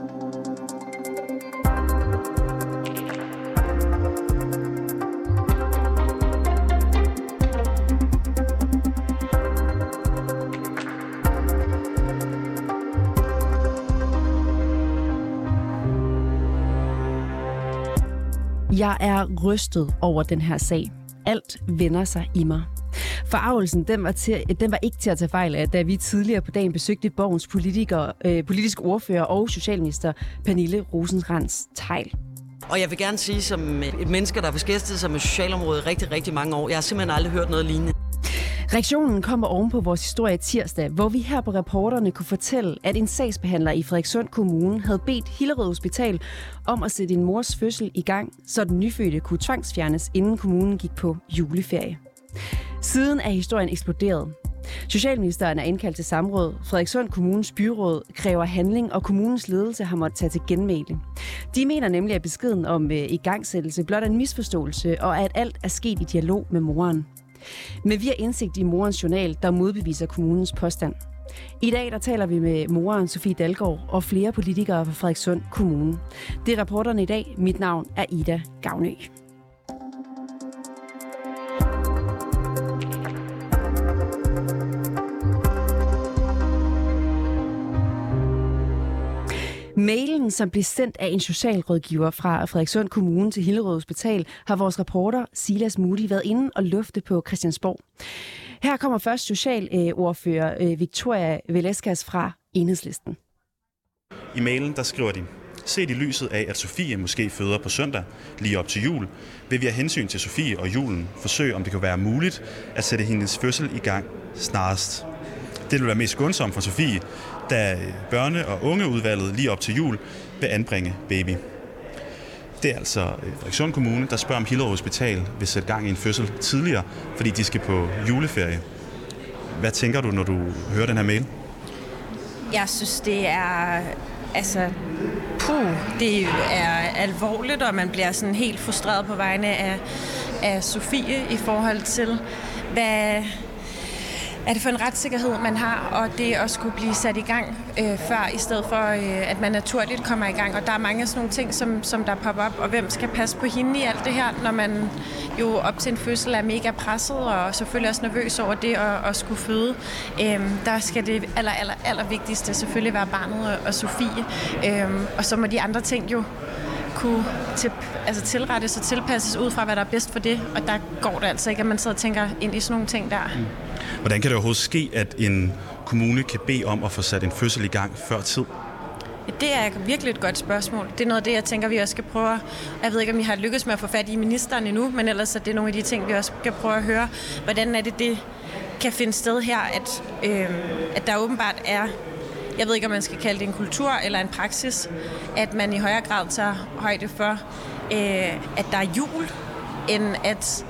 Jeg er rystet over den her sag. Alt vender sig i mig. Forarvelsen den var, til, den var ikke til at tage fejl af, da vi tidligere på dagen besøgte Borgens politiker, øh, politisk ordfører og socialminister Pernille Rosenrans Tejl. Og jeg vil gerne sige, som et menneske, der har beskæftiget sig med socialområdet rigtig, rigtig mange år, jeg har simpelthen aldrig hørt noget lignende. Reaktionen kommer oven på vores historie tirsdag, hvor vi her på reporterne kunne fortælle, at en sagsbehandler i Frederikssund Kommune havde bedt Hillerød Hospital om at sætte en mors fødsel i gang, så den nyfødte kunne tvangsfjernes, inden kommunen gik på juleferie. Siden er historien eksploderet. Socialministeren er indkaldt til samråd. Frederikssund Kommunes byråd kræver handling, og kommunens ledelse har måttet tage til genmæle. De mener nemlig, at beskeden om øh, igangsættelse blot er en misforståelse, og at alt er sket i dialog med moren. Men vi har indsigt i morens journal, der modbeviser kommunens påstand. I dag der taler vi med moren Sofie Dalgaard og flere politikere fra Frederikssund Kommune. Det er rapporterne i dag. Mit navn er Ida Gavnø. Mailen, som blev sendt af en socialrådgiver fra Frederikssund Kommune til Hillerød Hospital, har vores reporter Silas Moody været inde og lufte på Christiansborg. Her kommer først socialordfører øh, Victoria Velasquez fra Enhedslisten. I mailen der skriver de, Set i lyset af, at Sofie måske føder på søndag, lige op til jul, vil vi af hensyn til Sofie og julen forsøge, om det kan være muligt at sætte hendes fødsel i gang snarest. Det vil være mest skånsomt for Sofie, da børne- og ungeudvalget lige op til jul vil anbringe baby. Det er altså øh, Frederikssund Kommune, der spørger om Hillerød Hospital vil sætte gang i en fødsel tidligere, fordi de skal på juleferie. Hvad tænker du, når du hører den her mail? Jeg synes, det er... Altså, puh, det er alvorligt, og man bliver sådan helt frustreret på vegne af, af Sofie i forhold til, hvad, er det for en retssikkerhed, man har, og det også skulle blive sat i gang øh, før, i stedet for, øh, at man naturligt kommer i gang. Og der er mange af sådan nogle ting, som, som der popper op, og hvem skal passe på hende i alt det her, når man jo op til en fødsel er mega presset, og selvfølgelig også nervøs over det at, at skulle føde. Øh, der skal det aller, aller, aller vigtigste selvfølgelig være barnet og, og Sofie. Øh, og så må de andre ting jo kunne til, altså tilrettes og tilpasses ud fra, hvad der er bedst for det. Og der går det altså ikke, at man sidder og tænker ind i sådan nogle ting der. Mm. Hvordan kan det overhovedet ske, at en kommune kan bede om at få sat en fødsel i gang før tid? Ja, det er virkelig et godt spørgsmål. Det er noget af det, jeg tænker, vi også skal prøve. Jeg ved ikke, om I har lykkes med at få fat i ministeren endnu, men ellers er det nogle af de ting, vi også skal prøve at høre. Hvordan er det, det kan finde sted her, at, øh, at der åbenbart er jeg ved ikke, om man skal kalde det en kultur eller en praksis, at man i højere grad tager højde for, øh, at der er jul, end at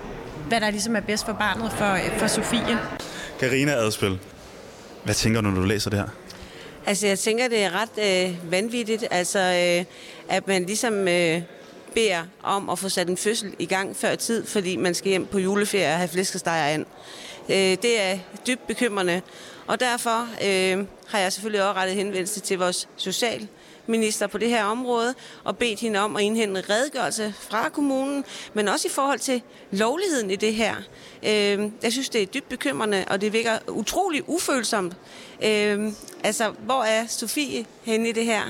hvad der ligesom er bedst for barnet for, for Sofie. Karina Adspil, hvad tænker du, når du læser det her? Altså, jeg tænker, det er ret øh, vanvittigt, altså, øh, at man ligesom øh, beder om at få sat en fødsel i gang før tid, fordi man skal hjem på juleferie og have flæskestejer ind. Øh, det er dybt bekymrende, og derfor øh, har jeg selvfølgelig også rettet henvendelse til vores social minister på det her område og bedt hende om at indhente en redegørelse fra kommunen, men også i forhold til lovligheden i det her. Øh, jeg synes, det er dybt bekymrende, og det virker utrolig ufølsomt. Øh, altså, hvor er Sofie henne i det her?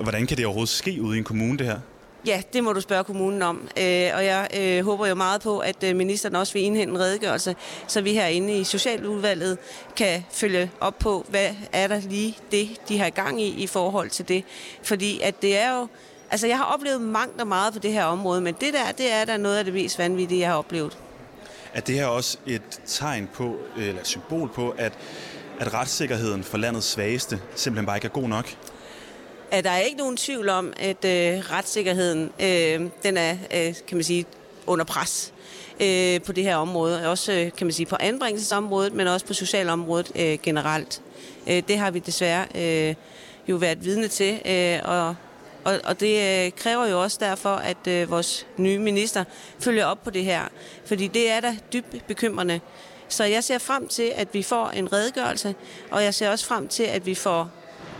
Hvordan kan det overhovedet ske ude i en kommune, det her? Ja, det må du spørge kommunen om. Øh, og jeg øh, håber jo meget på, at øh, ministeren også vil indhente en redegørelse, så vi herinde i Socialudvalget kan følge op på, hvad er der lige det, de har gang i i forhold til det. Fordi at det er jo... Altså, jeg har oplevet mangt og meget på det her område, men det der, det er da noget af det mest vanvittige, jeg har oplevet. Er det her også et tegn på, øh, eller et symbol på, at, at retssikkerheden for landets svageste simpelthen bare ikke er god nok? At der er ikke nogen tvivl om, at øh, retssikkerheden øh, den er, øh, kan man sige, under pres øh, på det her område. Også, øh, kan man sige, på anbringelsesområdet, men også på socialområdet øh, generelt. Øh, det har vi desværre øh, jo været vidne til, øh, og, og, og det øh, kræver jo også derfor, at øh, vores nye minister følger op på det her. Fordi det er da dybt bekymrende. Så jeg ser frem til, at vi får en redegørelse, og jeg ser også frem til, at vi får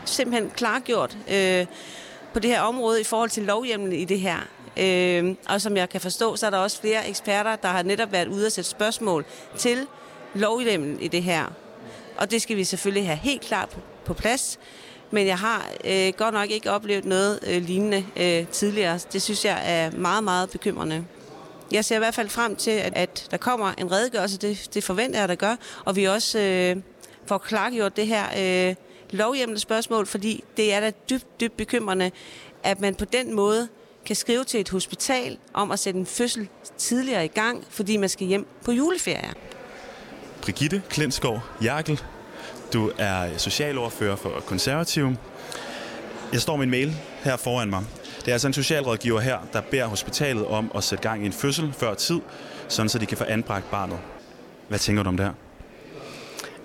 simpelthen klargjort øh, på det her område i forhold til lovhjemmelen i det her. Øh, og som jeg kan forstå, så er der også flere eksperter, der har netop været ude og sætte spørgsmål til lovhjemmelen i det her. Og det skal vi selvfølgelig have helt klart på plads. Men jeg har øh, godt nok ikke oplevet noget øh, lignende øh, tidligere. Det synes jeg er meget, meget bekymrende. Jeg ser i hvert fald frem til, at, at der kommer en redegørelse. Det, det forventer jeg, der gør. Og vi også øh, får klargjort det her øh, lovhjemmende spørgsmål, fordi det er da dybt, dybt bekymrende, at man på den måde kan skrive til et hospital om at sætte en fødsel tidligere i gang, fordi man skal hjem på juleferie. Brigitte Klintskov Jakkel, du er socialordfører for Konservativ. Jeg står med en mail her foran mig. Det er altså en socialrådgiver her, der beder hospitalet om at sætte gang i en fødsel før tid, sådan så de kan få anbragt barnet. Hvad tænker du om det her?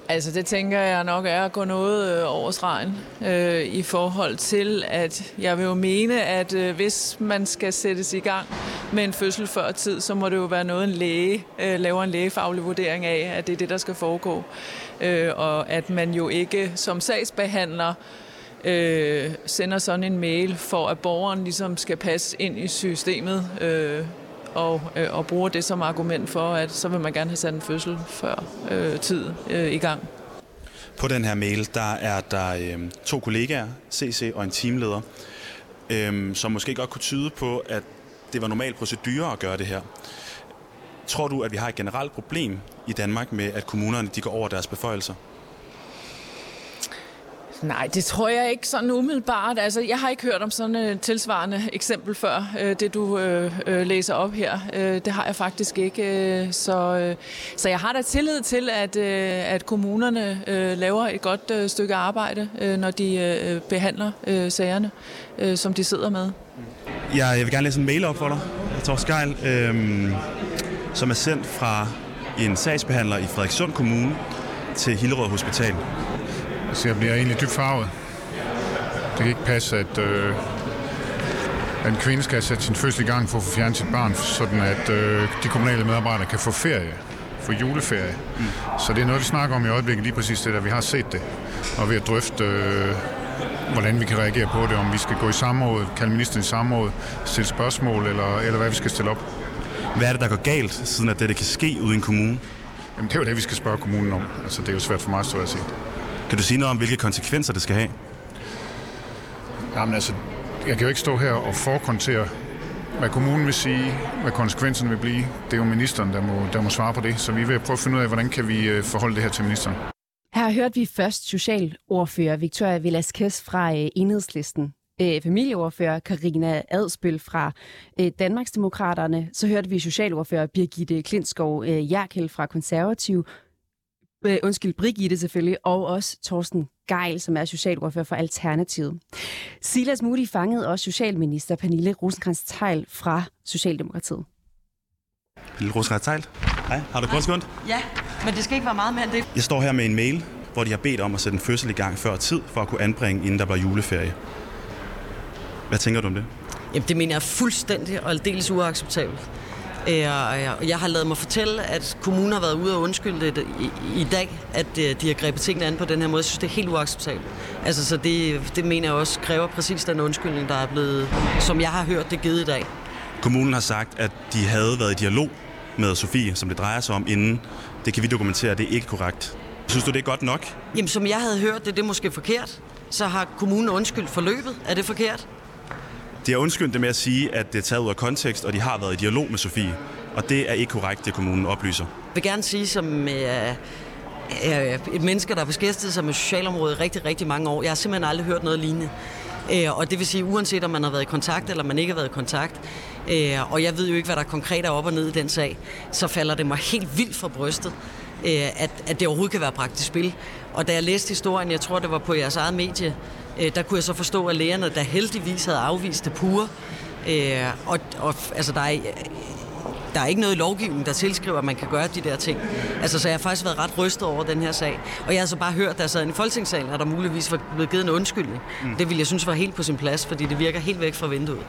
Altså det tænker jeg nok er at gå noget øh, over stregen øh, i forhold til, at jeg vil jo mene, at øh, hvis man skal sættes i gang med en fødsel før tid, så må det jo være noget, en læge øh, laver en lægefaglig vurdering af, at det er det, der skal foregå. Øh, og at man jo ikke som sagsbehandler øh, sender sådan en mail for, at borgeren ligesom skal passe ind i systemet øh, og, øh, og bruger det som argument for, at så vil man gerne have sat en fødsel før øh, tid øh, i gang. På den her mail, der er der øh, to kollegaer, CC og en teamleder, øh, som måske godt kunne tyde på, at det var normal procedure at gøre det her. Tror du, at vi har et generelt problem i Danmark med, at kommunerne de går over deres beføjelser? Nej, det tror jeg ikke sådan umiddelbart. Altså, jeg har ikke hørt om sådan et tilsvarende eksempel før, øh, det du øh, øh, læser op her. Det har jeg faktisk ikke. Så, så jeg har da tillid til, at, at kommunerne laver et godt stykke arbejde, når de behandler sagerne, som de sidder med. Ja, jeg vil gerne læse en mail op for dig, Torsk Geil, øh, som er sendt fra en sagsbehandler i Frederikssund Kommune til Hillerød Hospital. Altså, jeg bliver egentlig dybt farvet. Det kan ikke passe, at, øh, at en kvinde skal sætte sin fødsel i gang for at få fjernet sit barn, sådan at øh, de kommunale medarbejdere kan få ferie, få juleferie. Mm. Så det er noget, vi snakker om i øjeblikket, lige præcis det der. Vi har set det, og vi har drøftet, øh, hvordan vi kan reagere på det, om vi skal gå i samråd, kalde ministeren i samråd, stille spørgsmål, eller, eller hvad vi skal stille op. Hvad er det, der går galt, siden at det kan ske ude i en kommune? Jamen, det er jo det, vi skal spørge kommunen om. Altså, det er jo svært for mig at stå og sige. Kan du sige noget om, hvilke konsekvenser det skal have? Jamen altså, jeg kan jo ikke stå her og forkontere, hvad kommunen vil sige, hvad konsekvenserne vil blive. Det er jo ministeren, der må, der må svare på det. Så vi vil prøve at finde ud af, hvordan kan vi øh, forholde det her til ministeren. Her hørte vi først socialordfører Victoria Velasquez fra øh, Enhedslisten. Øh, familieordfører Karina Adspil fra Danmarksdemokraterne. Så hørte vi socialordfører Birgitte Klintskov øh, Jerkel fra Konservativ øh, undskyld, Brigitte selvfølgelig, og også Torsten Geil, som er socialordfører for Alternativet. Silas Moody fangede også socialminister Pernille rosenkrantz teil fra Socialdemokratiet. Pernille rosenkrantz teil hej. Har du godt skånt? Ja, men det skal ikke være meget mere end det. Jeg står her med en mail, hvor de har bedt om at sætte en fødsel i gang før tid, for at kunne anbringe, inden der var juleferie. Hvad tænker du om det? Jamen, det mener jeg er fuldstændig og aldeles uacceptabelt. Øh, jeg har lavet mig fortælle, at kommunen har været ude og undskylde det i, dag, at øh, de har grebet tingene an på den her måde. Jeg synes, det er helt uacceptabelt. Altså, så det, det mener jeg også kræver præcis den undskyldning, der er blevet, som jeg har hørt det givet i dag. Kommunen har sagt, at de havde været i dialog med Sofie, som det drejer sig om inden. Det kan vi dokumentere, det er ikke korrekt. Synes du, det er godt nok? Jamen, som jeg havde hørt det, det er måske forkert. Så har kommunen undskyldt forløbet. Er det forkert? De har undskyldt det med at sige, at det er taget ud af kontekst, og de har været i dialog med Sofie. Og det er ikke korrekt, det kommunen oplyser. Jeg vil gerne sige, som øh, øh, et menneske, der har beskæftiget sig med socialområdet rigtig, rigtig mange år, jeg har simpelthen aldrig hørt noget lignende. Øh, og det vil sige, uanset om man har været i kontakt, eller man ikke har været i kontakt, øh, og jeg ved jo ikke, hvad der konkret er op og ned i den sag, så falder det mig helt vildt fra brystet, øh, at, at det overhovedet kan være praktisk spil. Og da jeg læste historien, jeg tror, det var på jeres eget medie, Øh, der kunne jeg så forstå, at lægerne, der heldigvis havde afvist det pure, øh, og, og altså, der er, der er ikke noget i lovgivningen, der tilskriver, at man kan gøre de der ting. Altså, så jeg har faktisk været ret rystet over den her sag. Og jeg har så bare hørt, der sad i Folketingssalen, at der muligvis var blevet givet en undskyldning. Mm. Det ville jeg synes var helt på sin plads, fordi det virker helt væk fra vinduet.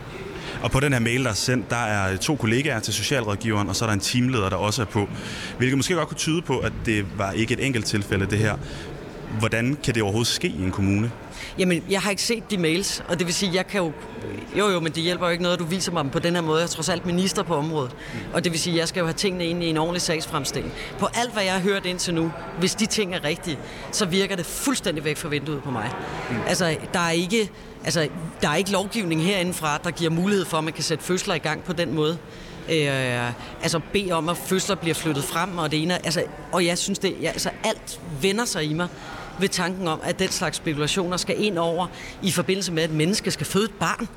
Og på den her mail, der er sendt, der er to kollegaer til socialrådgiveren, og så er der en teamleder, der også er på. Hvilket måske godt kunne tyde på, at det var ikke et enkelt tilfælde, det her. Hvordan kan det overhovedet ske i en kommune? Jamen, jeg har ikke set de mails, og det vil sige, jeg kan jo... Jo, jo, men det hjælper jo ikke noget, at du viser mig dem på den her måde. Jeg er trods alt minister på området. Og det vil sige, jeg skal jo have tingene ind i en ordentlig sagsfremstilling. På alt, hvad jeg har hørt indtil nu, hvis de ting er rigtige, så virker det fuldstændig væk fra vinduet på mig. Mm. Altså, der er ikke... Altså, der er ikke lovgivning herindefra, der giver mulighed for, at man kan sætte fødsler i gang på den måde. Øh, altså bede om, at fødsler bliver flyttet frem, og det ene... Altså, og jeg synes, det, ja, altså, alt vender sig i mig ved tanken om, at den slags spekulationer skal ind over i forbindelse med, at et menneske skal føde et barn.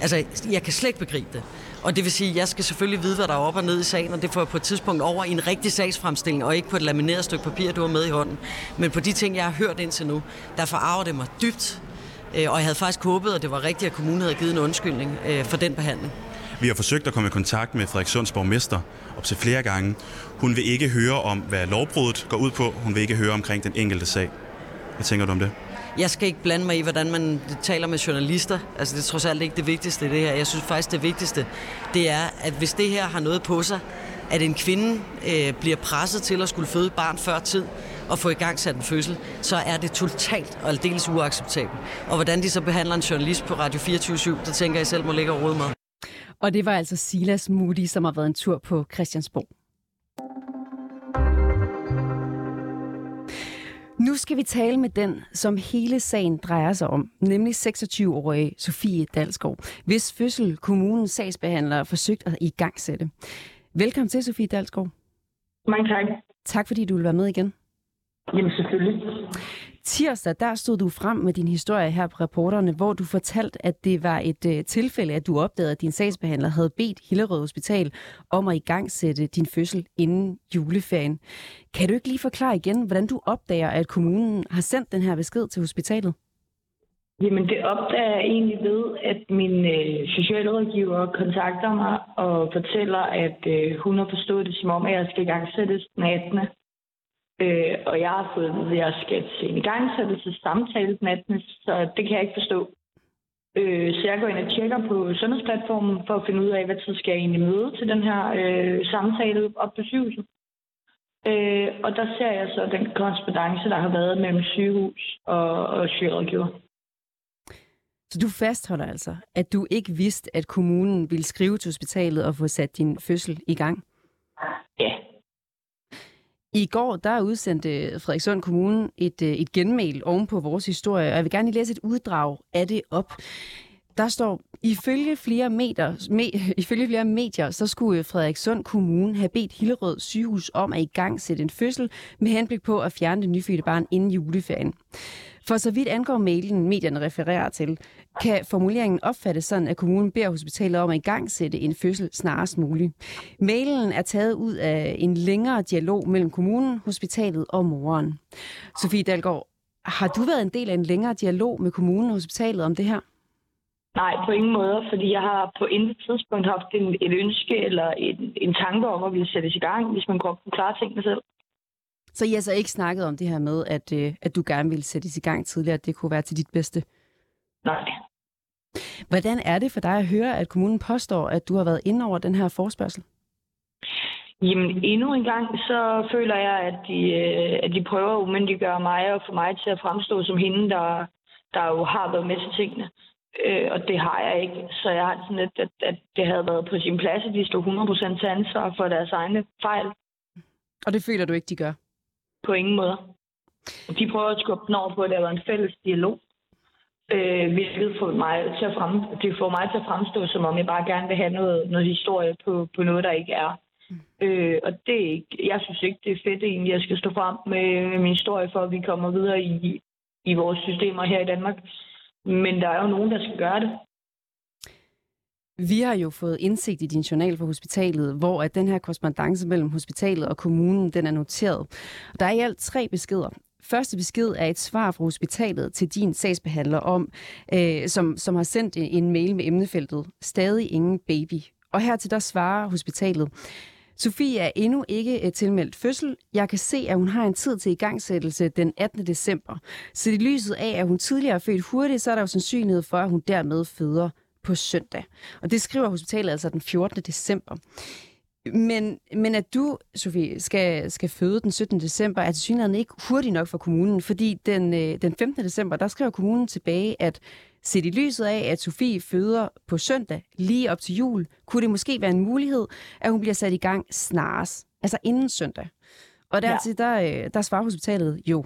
Altså, jeg kan slet ikke begribe det. Og det vil sige, at jeg skal selvfølgelig vide, hvad der er op og ned i sagen, og det får jeg på et tidspunkt over i en rigtig sagsfremstilling, og ikke på et lamineret stykke papir, du har med i hånden. Men på de ting, jeg har hørt indtil nu, der forarver det mig dybt. Øh, og jeg havde faktisk håbet, at det var rigtigt, at kommunen havde givet en undskyldning øh, for den behandling. Vi har forsøgt at komme i kontakt med Frederikssunds borgmester op til flere gange. Hun vil ikke høre om, hvad lovbruddet går ud på. Hun vil ikke høre omkring den enkelte sag. Hvad tænker du om det? Jeg skal ikke blande mig i, hvordan man taler med journalister. Altså, det er trods alt ikke det vigtigste i det her. Jeg synes faktisk, det vigtigste, det er, at hvis det her har noget på sig, at en kvinde øh, bliver presset til at skulle føde barn før tid, og få i gang sat en fødsel, så er det totalt og aldeles uacceptabelt. Og hvordan de så behandler en journalist på Radio 24 der tænker jeg selv må ligge og rode med. Og det var altså Silas Moody, som har været en tur på Christiansborg. Nu skal vi tale med den, som hele sagen drejer sig om, nemlig 26-årige Sofie Dalsgaard, hvis fødsel kommunens sagsbehandler forsøgt at igangsætte. Velkommen til, Sofie Dalsgaard. Mange tak. Tak fordi du vil være med igen. Jamen selvfølgelig. Tirsdag, der stod du frem med din historie her på reporterne, hvor du fortalte, at det var et øh, tilfælde, at du opdagede, at din sagsbehandler havde bedt Hillerød Hospital om at igangsætte din fødsel inden juleferien. Kan du ikke lige forklare igen, hvordan du opdager, at kommunen har sendt den her besked til hospitalet? Jamen det opdager jeg egentlig ved, at min øh, socialrådgiver kontakter mig og fortæller, at øh, hun har forstået det som om, at jeg skal igangsættes den 18. Øh, og jeg har fået at jeg skal til en igangsættelse samtale den 18. Så det kan jeg ikke forstå. Øh, så jeg går ind og tjekker på sundhedsplatformen for at finde ud af, hvad tid skal jeg egentlig møde til den her øh, samtale op på sygehuset. Øh, og der ser jeg så den korrespondence, der har været mellem sygehus og, og sygerådgiver. Så du fastholder altså, at du ikke vidste, at kommunen ville skrive til hospitalet og få sat din fødsel i gang? Ja. I går der udsendte Frederikssund Kommune et, øh, et genmail oven på vores historie, og jeg vil gerne læse et uddrag af det op. Der står, ifølge flere, meter, me, ifølge flere medier, så skulle øh, Frederikssund Kommune have bedt Hillerød sygehus om at i gang sætte en fødsel med henblik på at fjerne det nyfødte barn inden juleferien. For så vidt angår mailen, medierne refererer til, kan formuleringen opfattes sådan, at kommunen beder hospitalet om at i gang sætte en fødsel snarest muligt. Mailen er taget ud af en længere dialog mellem kommunen, hospitalet og moren. Sofie Dalgaard, har du været en del af en længere dialog med kommunen og hospitalet om det her? Nej, på ingen måde, fordi jeg har på intet tidspunkt haft en, et ønske eller en, en tanke om at ville sættes i gang, hvis man godt kunne klare tingene selv. Så I har så ikke snakket om det her med, at, øh, at du gerne ville sættes i gang tidligere, at det kunne være til dit bedste? Nej. Hvordan er det for dig at høre, at kommunen påstår, at du har været inde over den her forspørgsel? Jamen, endnu en gang, så føler jeg, at de, øh, at de prøver at umyndiggøre mig og få mig til at fremstå som hende, der, der jo har været med til tingene. Øh, og det har jeg ikke. Så jeg har sådan lidt, at, at det havde været på sin plads, at de stod 100% til ansvar for deres egne fejl. Og det føler du ikke, de gør? På ingen måder. De prøver at skubbe den over på, at der var en fælles dialog. Øh, hvilket får mig til at frem, det får mig til at fremstå, som om jeg bare gerne vil have noget, noget historie på, på noget, der ikke er. Øh, og det er ikke, jeg synes ikke, det er fedt egentlig, at jeg skal stå frem med, med min historie, for at vi kommer videre i, i vores systemer her i Danmark. Men der er jo nogen, der skal gøre det. Vi har jo fået indsigt i din journal for hospitalet, hvor at den her korrespondence mellem hospitalet og kommunen, den er noteret. Der er i alt tre beskeder. Første besked er et svar fra hospitalet til din sagsbehandler om, øh, som, som har sendt en mail med emnefeltet, stadig ingen baby. Og hertil der svarer hospitalet, Sofie er endnu ikke øh, tilmeldt fødsel. Jeg kan se, at hun har en tid til igangsættelse den 18. december. Så i lyset af, at hun tidligere er født hurtigt, så er der jo sandsynlighed for, at hun dermed føder på søndag. Og det skriver hospitalet altså den 14. december. Men, men at du, Sofie, skal, skal føde den 17. december, er til ikke hurtigt nok for kommunen, fordi den, øh, den 15. december, der skriver kommunen tilbage, at set i lyset af, at Sofie føder på søndag lige op til jul, kunne det måske være en mulighed, at hun bliver sat i gang snarest, altså inden søndag. Og dertil, ja. der, øh, der svarer hospitalet jo,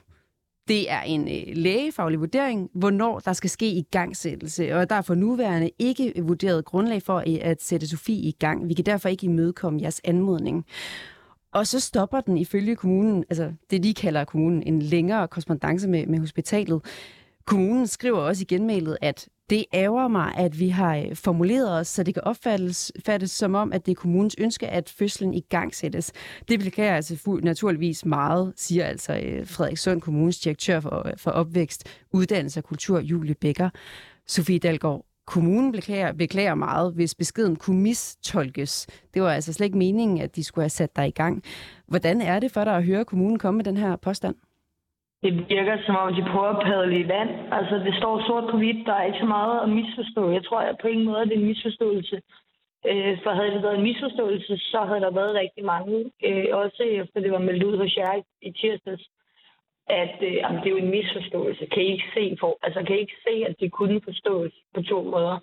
det er en øh, lægefaglig vurdering, hvornår der skal ske igangsættelse, og der er for nuværende ikke vurderet grundlag for øh, at sætte Sofie i gang. Vi kan derfor ikke imødekomme jeres anmodning. Og så stopper den ifølge kommunen, altså det de kalder kommunen, en længere korrespondence med, med hospitalet. Kommunen skriver også i genmailet, at det ærger mig, at vi har øh, formuleret os, så det kan opfattes fattes som om, at det er kommunens ønske, at fødslen i gang sættes. Det beklager altså naturligvis meget, siger altså øh, Frederik Sund, kommunens direktør for, øh, for opvækst, uddannelse og kultur, Julie Bækker. Sofie Dalgaard, kommunen beklager, beklager meget, hvis beskeden kunne mistolkes. Det var altså slet ikke meningen, at de skulle have sat dig i gang. Hvordan er det for dig at høre kommunen komme med den her påstand? Det virker som om, de prøver at padle i vand. Altså, det står sort på hvidt. Der er ikke så meget at misforstå. Jeg tror at på ingen måde, det er en misforståelse. Øh, for havde det været en misforståelse, så havde der været rigtig mange. Øh, også efter det var meldt ud hos jer i tirsdags, at øh, jamen, det er jo en misforståelse. Kan I ikke se, for, altså, kan I ikke se, at det kunne forstås på to måder?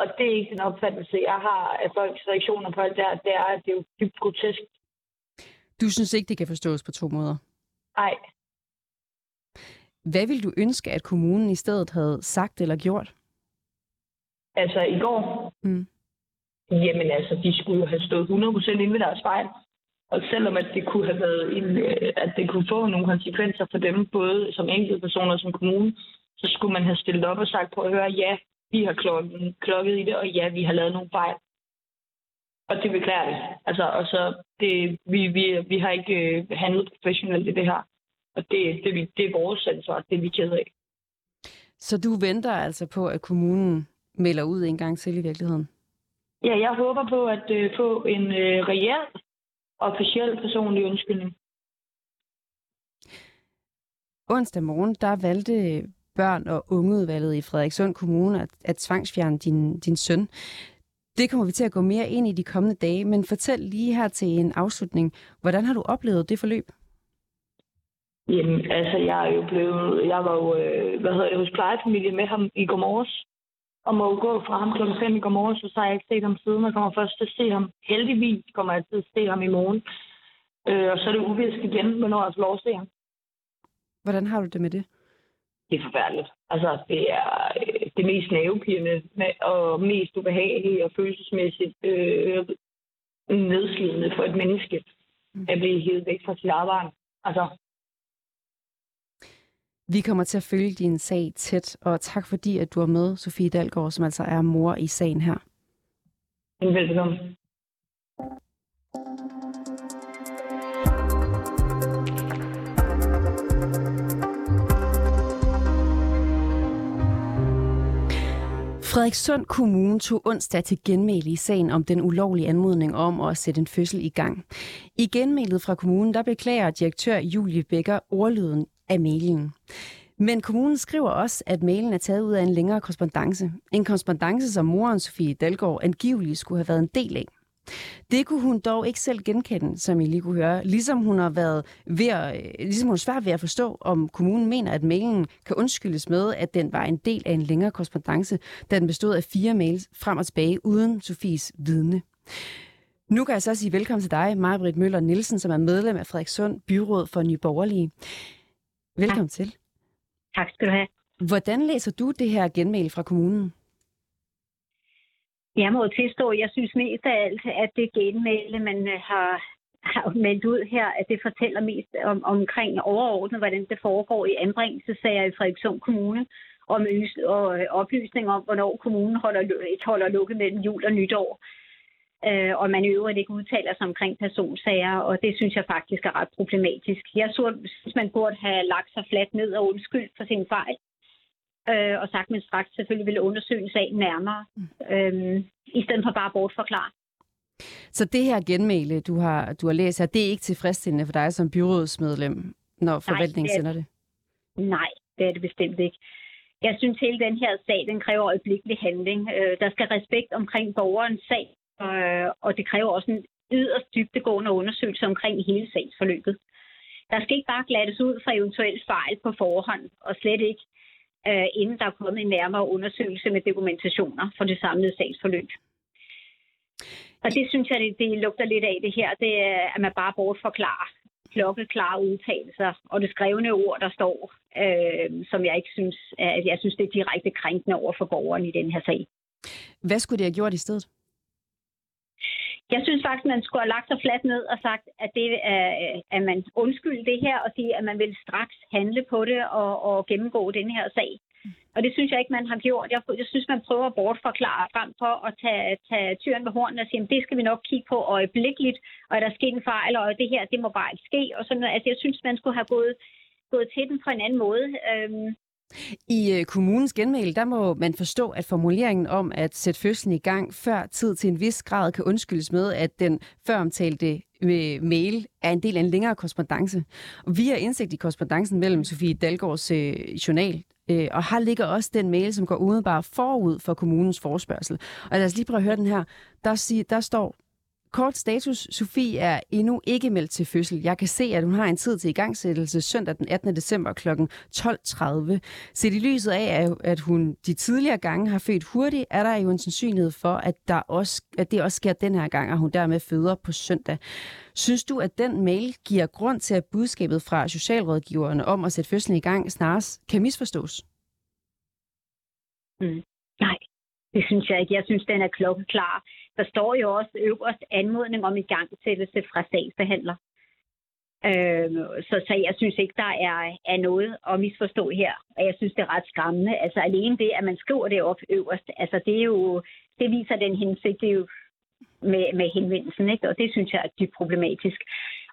Og det er ikke den opfattelse, jeg har af folks reaktioner på alt det her. Det er, at det er jo dybt grotesk. Du synes ikke, det kan forstås på to måder? Nej, hvad vil du ønske, at kommunen i stedet havde sagt eller gjort? Altså i går? Mm. Jamen altså, de skulle jo have stået 100% inde ved deres fejl. Og selvom at det kunne have været en, øh, at det kunne få nogle konsekvenser for dem, både som enkeltpersoner og som kommune, så skulle man have stillet op og sagt på at høre, ja, vi har klokket, klokket i det, og ja, vi har lavet nogle fejl. Og det beklager vi. Altså, og så det, vi, vi, vi har ikke øh, handlet professionelt i det her. Og det, det, det er vores ansvar, det er vi ked af. Så du venter altså på, at kommunen melder ud en gang til i virkeligheden? Ja, jeg håber på at øh, få en øh, reel officiel personlig undskyldning. Onsdag morgen, der valgte børn- og ungeudvalget i Frederikssund Kommune at, at tvangsfjerne din, din søn. Det kommer vi til at gå mere ind i de kommende dage, men fortæl lige her til en afslutning. Hvordan har du oplevet det forløb? Jamen, altså, jeg er jo blevet... Jeg var jo, øh, hvad hedder det, hos plejefamilie med ham i går morges. Og må jo gå fra ham klokken 5 i går morges, så har jeg ikke set ham siden. Jeg kommer først til at se ham. Heldigvis kommer jeg til at se ham i morgen. Øh, og så er det uvisk igen, hvornår jeg får lov at se ham. Hvordan har du det med det? Det er forfærdeligt. Altså, det er øh, det mest nervepirrende og mest ubehagelige og følelsesmæssigt øh, nedslidende for et menneske mm. at blive helt væk fra sit arbejde. Altså, vi kommer til at følge din sag tæt, og tak fordi, at du er med, Sofie Dalgaard, som altså er mor i sagen her. Velkommen. Frederikssund Kommune tog onsdag til genmæle i sagen om den ulovlige anmodning om at sætte en fødsel i gang. I genmælet fra kommunen, der beklager direktør Julie Becker ordlyden af mailen. Men kommunen skriver også, at mailen er taget ud af en længere korrespondence. En korrespondence, som moren Sofie Dalgaard angiveligt skulle have været en del af. Det kunne hun dog ikke selv genkende, som I lige kunne høre. Ligesom hun har været ved at, øh, ligesom hun er svært ved at forstå, om kommunen mener, at mailen kan undskyldes med, at den var en del af en længere korrespondence, da den bestod af fire mails frem og tilbage uden Sofies vidne. Nu kan jeg så sige velkommen til dig, Maja-Britt Møller Nielsen, som er medlem af Frederikssund Byråd for Nye Borgerlige. Velkommen tak. til. Tak skal du have. Hvordan læser du det her genmail fra kommunen? Jeg må tilstå, at jeg synes mest af alt, at det genmail, man øh, har, har meldt ud her, at det fortæller mest om, omkring overordnet, hvordan det foregår i anbringelsesager i Frederikssund Kommune, om og øh, oplysning om, hvornår kommunen holder, holder lukket mellem jul og nytår øh, og man i øvrigt ikke udtaler sig omkring personsager, og det synes jeg faktisk er ret problematisk. Jeg synes, man burde have lagt sig fladt ned og undskyldt for sin fejl, øh, og sagt, at man straks selvfølgelig ville undersøge sagen nærmere, øh, i stedet for bare at bortforklare. Så det her genmæle, du har, du har læst her, det er ikke tilfredsstillende for dig som byrådsmedlem, når forvaltningen Nej, er, sender det? Nej, det er det bestemt ikke. Jeg synes, hele den her sag, den kræver øjeblikkelig handling. Øh, der skal respekt omkring borgerens sag, Øh, og det kræver også en yderst dybtegående undersøgelse omkring hele sagsforløbet. Der skal ikke bare glattes ud fra eventuelle fejl på forhånd, og slet ikke øh, inden der er kommet en nærmere undersøgelse med dokumentationer for det samlede sagsforløb. Og det synes jeg, det, det lugter lidt af det her, det er, at man bare bortforklarer klokkeklare udtalelser, og det skrevne ord, der står, øh, som jeg ikke synes, at jeg synes, det er direkte krænkende over for borgeren i den her sag. Hvad skulle det have gjort i stedet? Jeg synes faktisk, man skulle have lagt sig fladt ned og sagt, at, det er, at man undskyld det her og sige, at man vil straks handle på det og, og gennemgå den her sag. Og det synes jeg ikke, man har gjort. Jeg, jeg synes, man prøver at bortforklare frem for at tage, tage tyren ved hornene og sige, at det skal vi nok kigge på øjeblikkeligt, og er der sket en fejl, og det her, det må bare ikke ske. Og sådan noget. Altså, jeg synes, man skulle have gået, gået til den på en anden måde. Øhm, i øh, kommunens genmail, der må man forstå, at formuleringen om at sætte fødslen i gang før tid til en vis grad kan undskyldes med, at den føromtalte øh, mail er en del af en længere korrespondence. Og vi har indsigt i korrespondancen mellem Sofie Dalgaards øh, journal, øh, og her ligger også den mail, som går udenbart forud for kommunens forspørgsel. Og lad os lige prøve at høre den her. Der, sig, der står, Kort status. Sofie er endnu ikke meldt til fødsel. Jeg kan se, at hun har en tid til igangsættelse søndag den 18. december kl. 12.30. Set i lyset af, at hun de tidligere gange har født hurtigt, er der jo en sandsynlighed for, at, der også, at det også sker den her gang, at hun dermed føder på søndag. Synes du, at den mail giver grund til, at budskabet fra socialrådgiverne om at sætte fødslen i gang snarest kan misforstås? Mm. Nej, det synes jeg ikke. Jeg synes, den er klokkeklar. Der står jo også øverst anmodning om igangsættelse fra sagsbehandler. Øh, så, så jeg synes ikke, der er, er noget at misforstå her. Og jeg synes, det er ret skræmmende. Altså alene det, at man skriver det op øverst, altså det er jo, det viser den hensigt, det er jo med, med henvendelsen, ikke? og det synes jeg er dybt problematisk.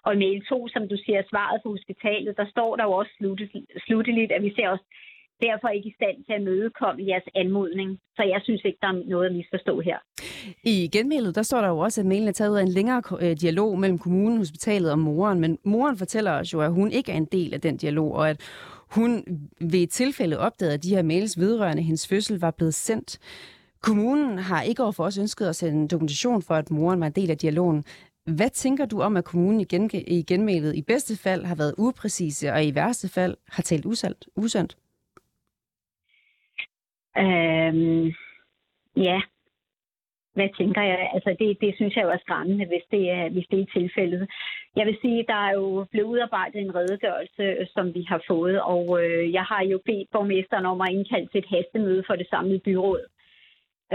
Og i mail 2, som du siger, svaret på hospitalet, der står der jo også slutteligt, at vi ser også derfor ikke i stand til at mødekomme jeres anmodning. Så jeg synes ikke, der er noget at misforstå her. I genmailet, der står der jo også, at mailen er taget ud af en længere øh, dialog mellem kommunen, hospitalet og moren. Men moren fortæller os jo, at hun ikke er en del af den dialog, og at hun ved et tilfælde opdagede, at de her mails vedrørende hendes fødsel var blevet sendt. Kommunen har ikke overfor os ønsket at sende dokumentation for, at moren var en del af dialogen. Hvad tænker du om, at kommunen i, i genmailet i bedste fald har været upræcise, og i værste fald har talt usandt? usandt? Øhm, ja, hvad tænker jeg? Altså det, det synes jeg jo er skræmmende, hvis det er, hvis det er tilfældet. Jeg vil sige, der er jo blevet udarbejdet en redegørelse, øh, som vi har fået, og øh, jeg har jo bedt borgmesteren om at indkalde til et hastemøde for det samlede byråd.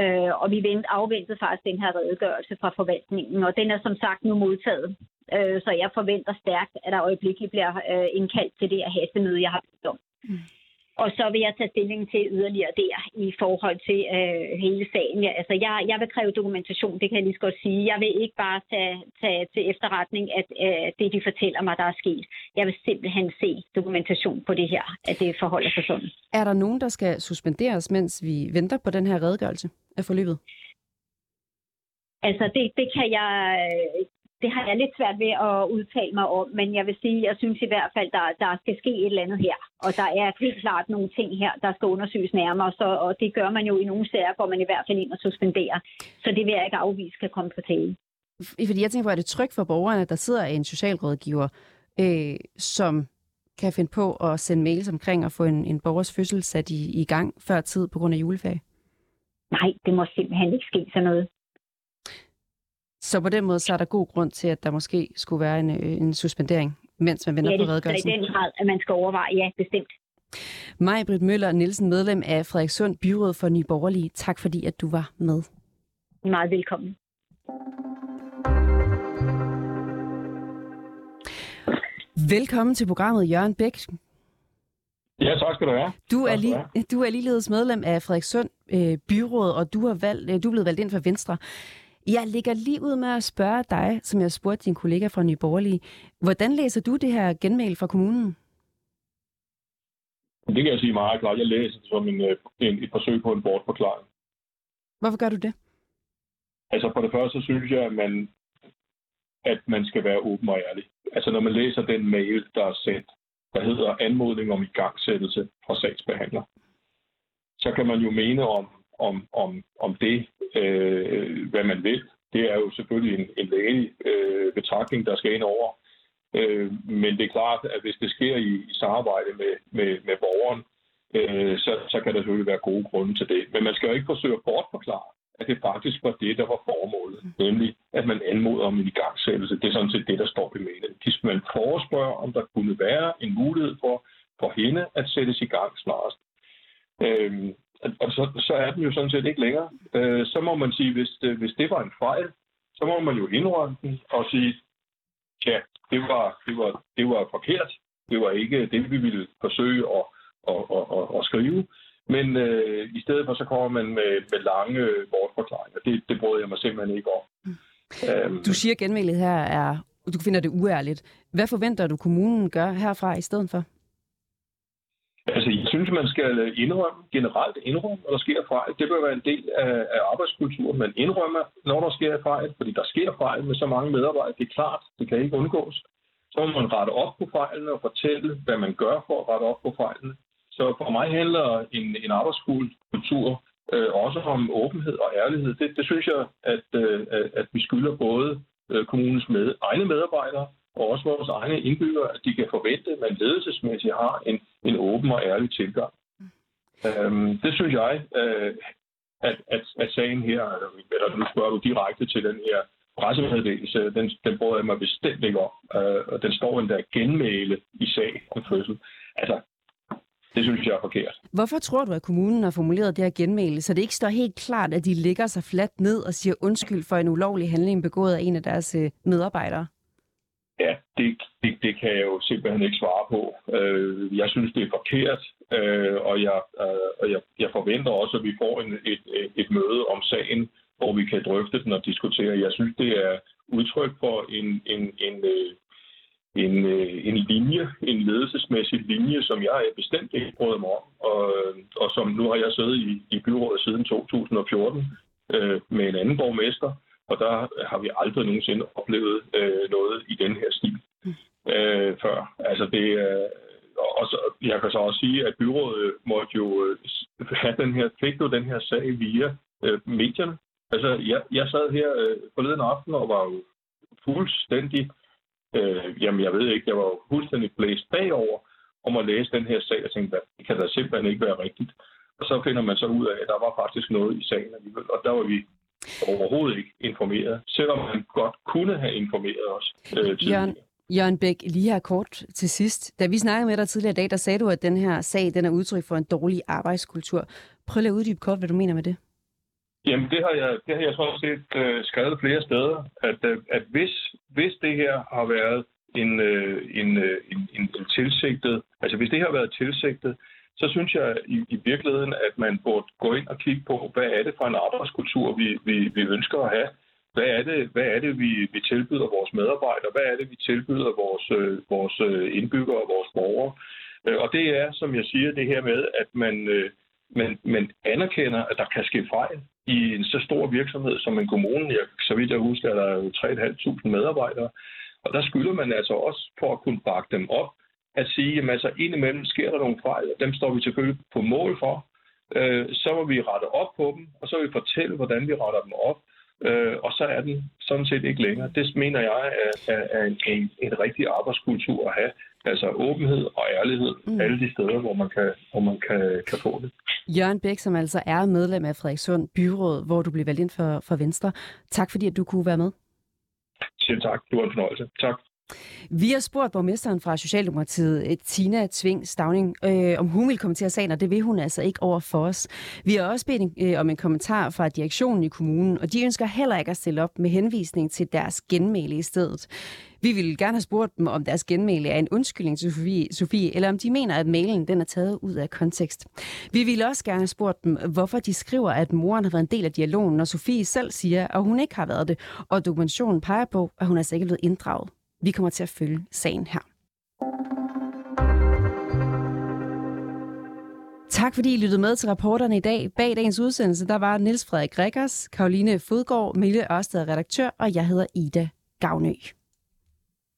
Øh, og vi vent, afventede faktisk den her redegørelse fra forvaltningen, og den er som sagt nu modtaget. Øh, så jeg forventer stærkt, at der øjeblikkeligt bliver øh, indkaldt til det her hastemøde, jeg har bedt om. Mm. Og så vil jeg tage stilling til yderligere der i forhold til øh, hele sagen. Ja, altså, jeg, jeg vil kræve dokumentation, det kan jeg lige så godt sige. Jeg vil ikke bare tage, tage til efterretning, at øh, det, de fortæller mig, der er sket. Jeg vil simpelthen se dokumentation på det her, at det forholder sig sådan. Er der nogen, der skal suspenderes, mens vi venter på den her redegørelse af forløbet? Altså, det, det kan jeg det har jeg lidt svært ved at udtale mig om, men jeg vil sige, jeg synes i hvert fald, der, der skal ske et eller andet her. Og der er helt klart nogle ting her, der skal undersøges nærmere, så, og det gør man jo i nogle sager, hvor man i hvert fald ind og suspenderer. Så det vil jeg ikke afvise kan komme på tale. Fordi jeg tænker på, at det er trygt for borgerne, der sidder en socialrådgiver, øh, som kan finde på at sende mails omkring at få en, en borgers fødsel sat i, i gang før tid på grund af juleferie? Nej, det må simpelthen ikke ske sådan noget. Så på den måde, så er der god grund til, at der måske skulle være en, øh, en suspendering, mens man venter ja, på redegørelsen. Ja, det er den grad, at man skal overveje, ja, bestemt. Maj Britt Møller Nielsen, medlem af Frederikssund Byråd for Nye Borgerlige. Tak fordi, at du var med. Meget velkommen. Velkommen til programmet, Jørgen Bæk. Ja, tak skal du have. Du er, lige, du er ligeledes medlem af Frederikssund øh, Byråd, og du, har valgt, øh, du er blevet valgt ind for Venstre. Jeg ligger lige ud med at spørge dig, som jeg spurgte din kollega fra Nye Borgerlige. Hvordan læser du det her genmail fra kommunen? Det kan jeg sige meget klart. Jeg læser det som en, øh, en, et forsøg på en bortforklaring. Hvorfor gør du det? Altså for det første synes jeg, at man, at man skal være åben og ærlig. Altså når man læser den mail, der er sendt, der hedder anmodning om igangsættelse fra sagsbehandler, så kan man jo mene om, om, om, om det, øh, hvad man vil. det er jo selvfølgelig en, en lægelig øh, betragtning, der skal ind over. Øh, men det er klart, at hvis det sker i, i samarbejde med, med, med borgeren, øh, så, så kan der selvfølgelig være gode grunde til det. Men man skal jo ikke forsøge at bortforklare, at det faktisk var det, der var formålet. Nemlig, at man anmoder om en igangsættelse. Det er sådan set det, der står i mailen. Hvis man forespørger, om der kunne være en mulighed for, for hende at sættes i gang snarest. Øhm, og så, så er den jo sådan set ikke længere. Øh, så må man sige, hvis det, hvis det var en fejl, så må man jo indrømme den og sige, ja, det var, det var, det var forkert. Det var ikke det, vi ville forsøge at, at, at, at, at skrive. Men øh, i stedet for, så kommer man med, med lange bortforklaringer. Det, det bryder jeg mig simpelthen ikke om. Mm. Øhm, du siger, at genmælet her er, du finder det uærligt. Hvad forventer du, kommunen gør herfra i stedet for? Altså, jeg synes, man skal indrømme, generelt indrømme, når der sker fejl. Det bør være en del af, af arbejdskulturen. Man indrømmer, når der sker fejl, fordi der sker fejl med så mange medarbejdere. Det er klart, det kan ikke undgås. Så må man rette op på fejlene og fortælle, hvad man gør for at rette op på fejlene. Så for mig handler en, en arbejdskultur øh, også om åbenhed og ærlighed. Det, det synes jeg, at, øh, at vi skylder både øh, kommunens med, egne medarbejdere og også vores egne indbyggere, at de kan forvente, at man ledelsesmæssigt har en, en åben og ærlig tilgang. Mm. Øhm, det synes jeg, øh, at, at, at sagen her, eller nu spørger du direkte til den her pressemeddelelse, den, den bryder jeg mig bestemt ikke om. Øh, og den står endda genmæle i sag om fødsel. Altså, det synes jeg er forkert. Hvorfor tror du, at kommunen har formuleret det her genmæle, så det ikke står helt klart, at de lægger sig fladt ned og siger undskyld for en ulovlig handling begået af en af deres øh, medarbejdere? Ja, det, det, det kan jeg jo simpelthen ikke svare på. Øh, jeg synes, det er forkert, øh, og, jeg, øh, og jeg, jeg forventer også, at vi får en, et, et møde om sagen, hvor vi kan drøfte den og diskutere. Jeg synes, det er udtryk for en, en, en, øh, en, øh, en linje, en ledelsesmæssig linje, som jeg bestemt ikke bryder mig om. Og, og som nu har jeg siddet i, i byrådet siden 2014 øh, med en anden borgmester, og der har vi aldrig nogensinde oplevet øh, noget i den her stil øh, før. Altså det øh, og så, jeg kan så også sige, at byrådet måtte jo øh, have den her, fik jo den her sag via øh, medierne. Altså, jeg, jeg sad her øh, forleden aften og var jo fuldstændig Øh, jamen, jeg ved ikke, jeg var fuldstændig blæst bagover om at læse den her sag og tænkte, det kan da simpelthen ikke være rigtigt. Og så finder man så ud af, at der var faktisk noget i sagen alligevel, og der var vi overhovedet ikke informeret, selvom man godt kunne have informeret os øh, Jørgen, Jørgen Bæk, lige her kort til sidst. Da vi snakkede med dig tidligere i dag, der sagde du, at den her sag den er udtryk for en dårlig arbejdskultur. Prøv lige at uddybe kort, hvad du mener med det. Jamen, det har jeg, det har jeg sådan set øh, skrevet flere steder, at, øh, at hvis, hvis det her har været en, øh, en, øh, en, en, en tilsigtet, altså hvis det har været tilsigtet, så synes jeg i, i virkeligheden, at man burde gå ind og kigge på, hvad er det for en arbejdskultur, vi, vi, vi ønsker at have. Hvad er det, hvad er det vi, vi tilbyder vores medarbejdere? Hvad er det, vi tilbyder vores, øh, vores øh, indbyggere og vores borgere? Øh, og det er, som jeg siger, det her med, at man, øh, man, man anerkender, at der kan ske fejl i en så stor virksomhed som en kommune. Jeg, så vidt jeg husker, er der jo 3.500 medarbejdere. Og der skylder man altså også for at kunne bakke dem op, at sige, at altså indimellem sker der nogle fejl, og dem står vi selvfølgelig på mål for. Øh, så må vi rette op på dem, og så vil vi fortælle, hvordan vi retter dem op. Øh, og så er den sådan set ikke længere. Det mener jeg er, er, er en, en, en rigtig arbejdskultur at have. Altså åbenhed og ærlighed mm. alle de steder, hvor man, kan, hvor man kan, kan få det. Jørgen Bæk, som altså er medlem af Frederikssund Byråd, hvor du blev valgt ind for, for Venstre. Tak fordi, at du kunne være med. Selv tak. Det var en fornøjelse. Tak. Vi har spurgt borgmesteren fra Socialdemokratiet, øh, Tina Tving Stavning, øh, om hun vil kommentere sagen, og det vil hun altså ikke over for os. Vi har også bedt øh, om en kommentar fra direktionen i kommunen, og de ønsker heller ikke at stille op med henvisning til deres genmæle i stedet. Vi ville gerne have spurgt dem, om deres genmæle er en undskyldning til Sofie, Sofie eller om de mener, at mailen den er taget ud af kontekst. Vi ville også gerne have spurgt dem, hvorfor de skriver, at moren har været en del af dialogen, når Sofie selv siger, at hun ikke har været det, og dokumentationen peger på, at hun altså ikke er blevet inddraget. Vi kommer til at følge sagen her. Tak fordi I lyttede med til rapporterne i dag. Bag dagens udsendelse, der var Niels Frederik Rikkers, Karoline Fodgaard, Mille Ørsted redaktør, og jeg hedder Ida Gavnø.